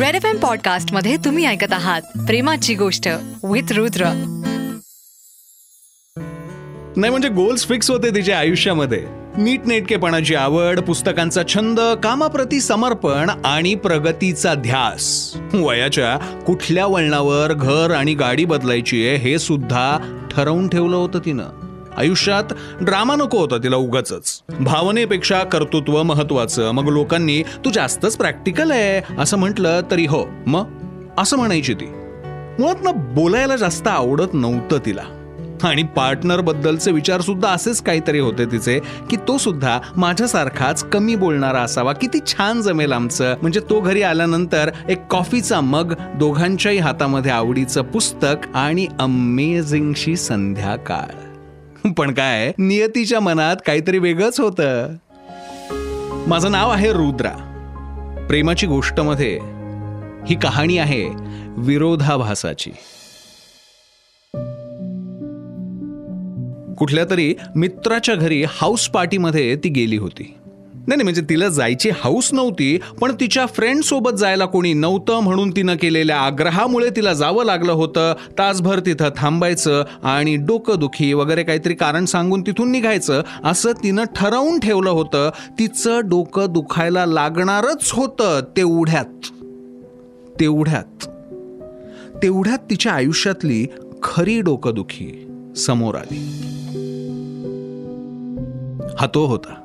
Red F M पॉडकास्टमध्ये तुम्ही ऐकत आहात प्रेमाची गोष्ट विथ रुद्र. नाही म्हणजे गोल्स फिक्स होते तिच्या आयुष्यामध्ये. नीटनेटकेपणाची आवड पुस्तकांचा छंद कामाप्रती समर्पण आणि प्रगतीचा ध्यास. वयाच्या कुठल्या वळणावर घर आणि गाडी बदलायची आहे हे सुद्धा ठरवून ठेवलं होतं तिनं. आयुष्यात ड्रामा नको होता तिला उगाच भावनेपेक्षा कर्तृत्व महत्वाचं. मग लोकांनी तू जास्तच प्रॅक्टिकल आहे. असं म्हटलं तरी हो. मग? असं म्हणायची ती. मुळात ना बोलायला जास्त आवडत नव्हतं तिला. आणि पार्टनर बद्दलचे विचार सुद्धा असेच काहीतरी होते तिचे की तो सुद्धा माझ्यासारखाच कमी बोलणारा असावा. किती छान जमेल आमचं. म्हणजे तो घरी आल्यानंतर एक कॉफीचा मग दोघांच्याही हातामध्ये आवडीचं पुस्तक आणि अमेझिंगशी संध्याकाळ. पण काय नियतीच्या मनात काहीतरी वेगळंच होतं. माझं नाव आहे रुद्रा. प्रेमाची गोष्टमध्ये ही कहाणी आहे विरोधाभासाची. कुठल्या तरी मित्राच्या घरी हाऊस पार्टीमध्ये ती गेली होती. नाही नाही म्हणजे तिला जायची हाऊस नव्हती पण तिच्या फ्रेंड सोबत जायला कोणी नव्हतं म्हणून तिनं केलेल्या आग्रहामुळे तिला जावं लागलं होतं. तासभर तिथं थांबायचं आणि डोकंदुखी वगैरे काहीतरी कारण सांगून तिथून निघायचं असं तिनं ठरवून ठेवलं होतं. तिचं डोकं दुखायला लागणारच होतं तेवढ्यात. तेवढ्यात. तेवढ्यात तिच्या आयुष्यातली खरी डोकंदुखी समोर आली. हा तो होता.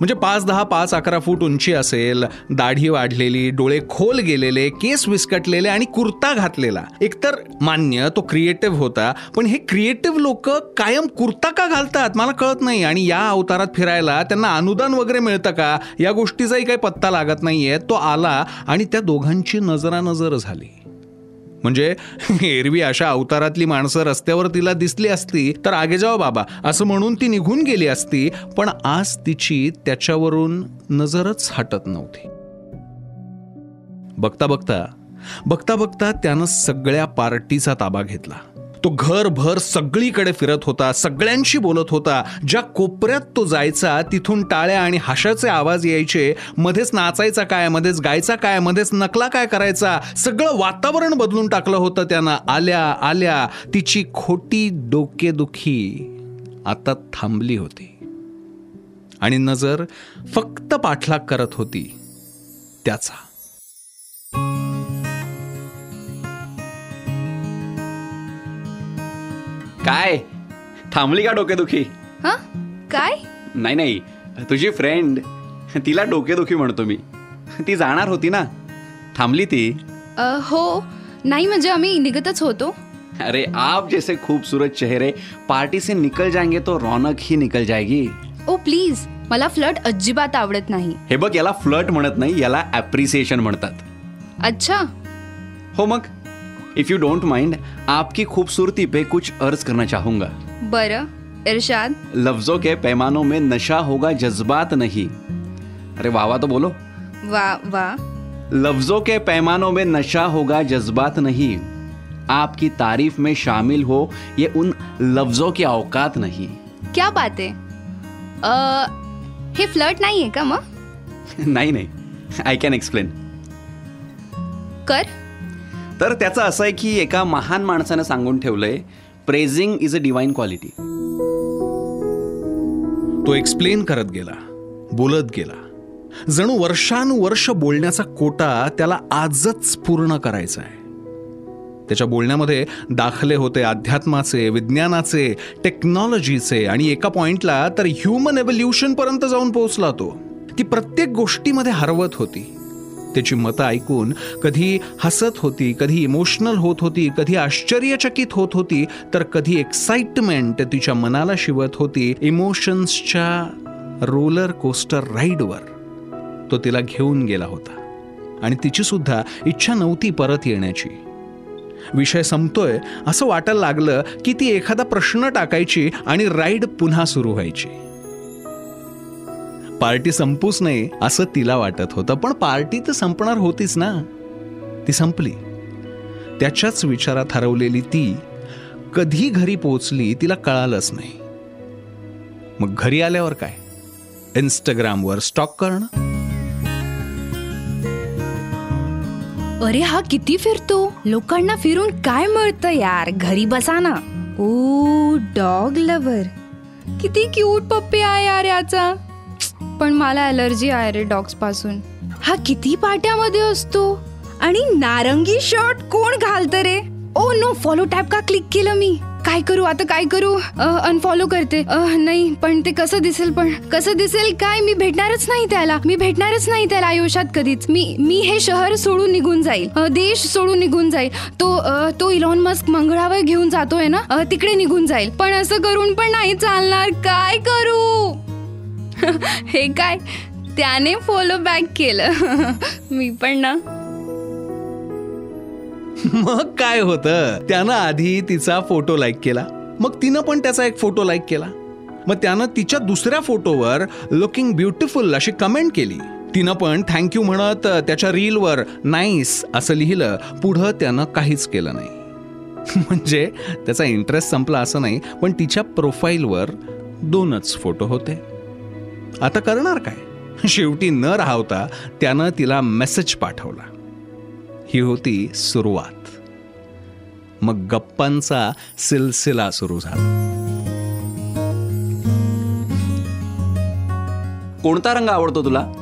म्हणजे पाच दहा पाच अकरा फूट उंची असेल दाढी वाढलेली डोळे खोल गेलेले केस विस्कटलेले आणि कुर्ता घातलेला. एकतर मान्य तो क्रिएटिव्ह होता पण हे क्रिएटिव्ह लोक कायम कुर्ता का घालतात? मला कळत नाही. आणि या अवतारात फिरायला त्यांना अनुदान वगैरे मिळतं का? या गोष्टीचाही काही पत्ता लागत नाहीये. तो आला आणि त्या दोघांची नजरानजर झाली. म्हणजे एरवी अशा अवतारातली माणसं रस्त्यावर तिला दिसली असती तर आगे जाओ बाबा. असं म्हणून ती निघून गेली असती पण आज तिची त्याच्यावरून नजरच हटत नव्हती. बघता बघता बघता बघता त्यानं सगळ्या पार्टीचा ताबा घेतला. तो घरभर सगळीकडे फिरत होता सगळ्यांशी बोलत होता. ज्या कोपऱ्यात तो जायचा तिथून टाळ्या आणि हाशाचे आवाज यायचे मध्येच नाचायचा काय मध्येच गायचा काय मध्येच नकला काय करायचा सगळं वातावरण बदलून टाकलं होतं त्यानं. आल्या आल्या तिची खोटी डोकेदुखी आता थांबली होती. आणि नजर फक्त पाठलाग करत होती त्याचा. काय? थांबली का डोकेदुखी? हा? काय? नाही नाही. तुझी फ्रेंड तिला डोकेदुखी म्हणतो मी. ती जाणार होती ना. थांबली ती. अ, हो. नाही म्हणजे आम्ही निघतच होतो. अरे आप जैसे खूबसूरत चेहरे. पार्टी से निकल जाएंगे तो रौनक ही निकल जाएगी. ओ प्लीज मला फ्लट अजिबात आवडत नाही. हे बघ याला फ्लर्ट म्हणत नाही याला ॲप्रिसिएशन म्हणतात. अच्छा. हो मग? इफ यू डोंट माइंड आपकी खूबसूरती पे कुछ अर्ज़ करना चाहूँगा। बरं इरशाद। लफ्जों के पैमानों में नशा होगा जज्बात नहीं। अरे वाह वाह तो बोलो। वा वा लफ्जों के पैमानों में नशा होगा जज्बात नहीं। आपकी तारीफ़ में शामिल हो ये उन लफ्जों के औकात नहीं। क्या बात है? हे फ्लट नाही आहे का मग नाही नाही। आय कॅन एक्सप्लेन कर। तर त्याचं असं आहे की एका महान माणसानं सांगून ठेवलंय praising is a divine quality तो एक्सप्लेन करत गेला बोलत गेला. जणू वर्षानुवर्ष बोलण्याचा कोटा त्याला आजच पूर्ण करायचा आहे. त्याच्या बोलण्यामध्ये दाखले होते अध्यात्माचे विज्ञानाचे टेक्नॉलॉजीचे आणि एका पॉइंटला तर ह्युमन एव्होल्युशन पर्यंत जाऊन पोहोचला तो. ती प्रत्येक गोष्टीमध्ये हरवत होती. त्याची मतं ऐकून कधी हसत होती कधी इमोशनल होत होती कधी आश्चर्यचकित होत होती तर कधी एक्साइटमेंट तिच्या मनाला शिवत होती इमोशन्सच्या रोलर कोस्टर राईडवर तो तिला घेऊन गेला होता आणि तिची सुद्धा इच्छा नव्हती परत येण्याची. विषय संपतोय असं वाटायला लागलं की ती एखादा प्रश्न टाकायची आणि राईड पुन्हा सुरू व्हायची. पार्टी संपूच नाही असं तिला वाटत होतं. पण पार्टी तर संपणार होतीच ना. ती संपली. त्याच्याच विचारात हरवलेली ती कधी घरी पोचली तिला कळालंच नाही. मग घरी आल्यावर काय? इंस्टाग्रामवर स्टॉक करणं? अरे हा किती फिरतो? लोकांना फिरून काय मिळतं यार? घरी बसा ना. ओ डॉग लवर. किती क्यूट पप्पी आहे यार याचा. पण मला अलर्जी आहे रे डॉग्सपासून हा किती पाट्यामध्ये असतो? आणि नारंगी शर्ट कोण घालतं रे? ओ नो फॉलो टॅप का क्लिक केलं मी? काय करू आता काय करू? अनफॉलो करते. नाही पण ते कसं दिसेल पण? कसं दिसेल काय? मी भेटणारच नाही त्याला. मी भेटणारच नाही त्याला आयुष्यात कधीच. मी मी हे शहर सोडून निघून जाईल. देश सोडून निघून जाईल. तो तो इलॉन मस्क मंगळावर घेऊन जातोय ना? तिकडे निघून जाईल. पण असं करून पण नाही चालणार. काय करू? हे काय? त्याने फॉलो बॅक केलं. मी पण ना. मग काय होतं? त्यानं आधी तिचा फोटो लाईक केला. मग तिनं पण त्याचा एक फोटो लाईक केला. मग त्यानं तिच्या दुसऱ्या फोटोवर लुकिंग ब्युटिफुल अशी कमेंट केली. तिनं पण थँक्यू म्हणत त्याच्या रीलवर नाईस असं लिहिलं. पुढं त्यानं काहीच केलं नाही. म्हणजे त्याचा इंटरेस्ट संपला असं नाही पण तिच्या प्रोफाईलवर दोनच फोटो होते. आता करणार काय? शेवटी न राहता त्यानं तिला मेसेज पाठवला. ही होती सुरुवात. मग गप्पांचा सिलसिला सुरू झाला. कोणता रंग आवडतो तुला?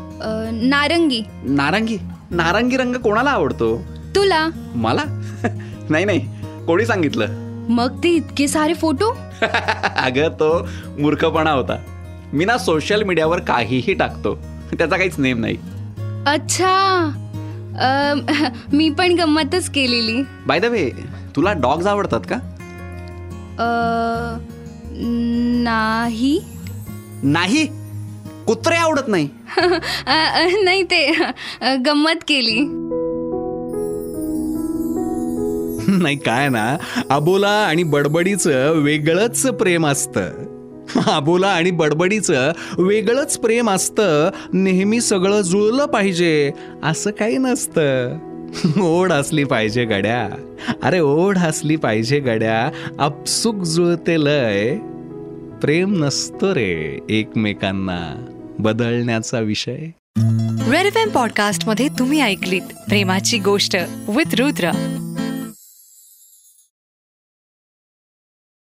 नारंगी. नारंगी? नारंगी रंग कोणाला आवडतो? तुला. मला? नाही नाही. कोणी सांगितलं? मग ते इतके सारे फोटो? अगं तो मूर्खपणा होता. मी ना सोशल मीडियावर काहीही टाकतो. त्याचा काहीच नेम नाही. अच्छा. मी पण गंमतच केलेली. बाय द वे तुला डॉग्स आवडतात का? अ, नाही. नाही? कुत्रे आवडत नाही. अ, नाही ते. अ, गंमत केली. नाही काय ना. अबोला आणि बडबडीचं वेगळंच प्रेम असतं. अबोला आणि बडबडीचं वेगळंच प्रेम असतं. नेहमी सगळं जुळलं पाहिजे. असं काही नसतं. ओढ असली पाहिजे गड्या. अरे ओढ असली पाहिजे गड्या. आपसुक जुळते लय. प्रेम नसतो रे एकमेकांना. बदलण्याचा विषय. रेड एफ एम पॉडकास्टमध्ये तुम्ही ऐकलीत प्रेमाची गोष्ट विथ रुद्र.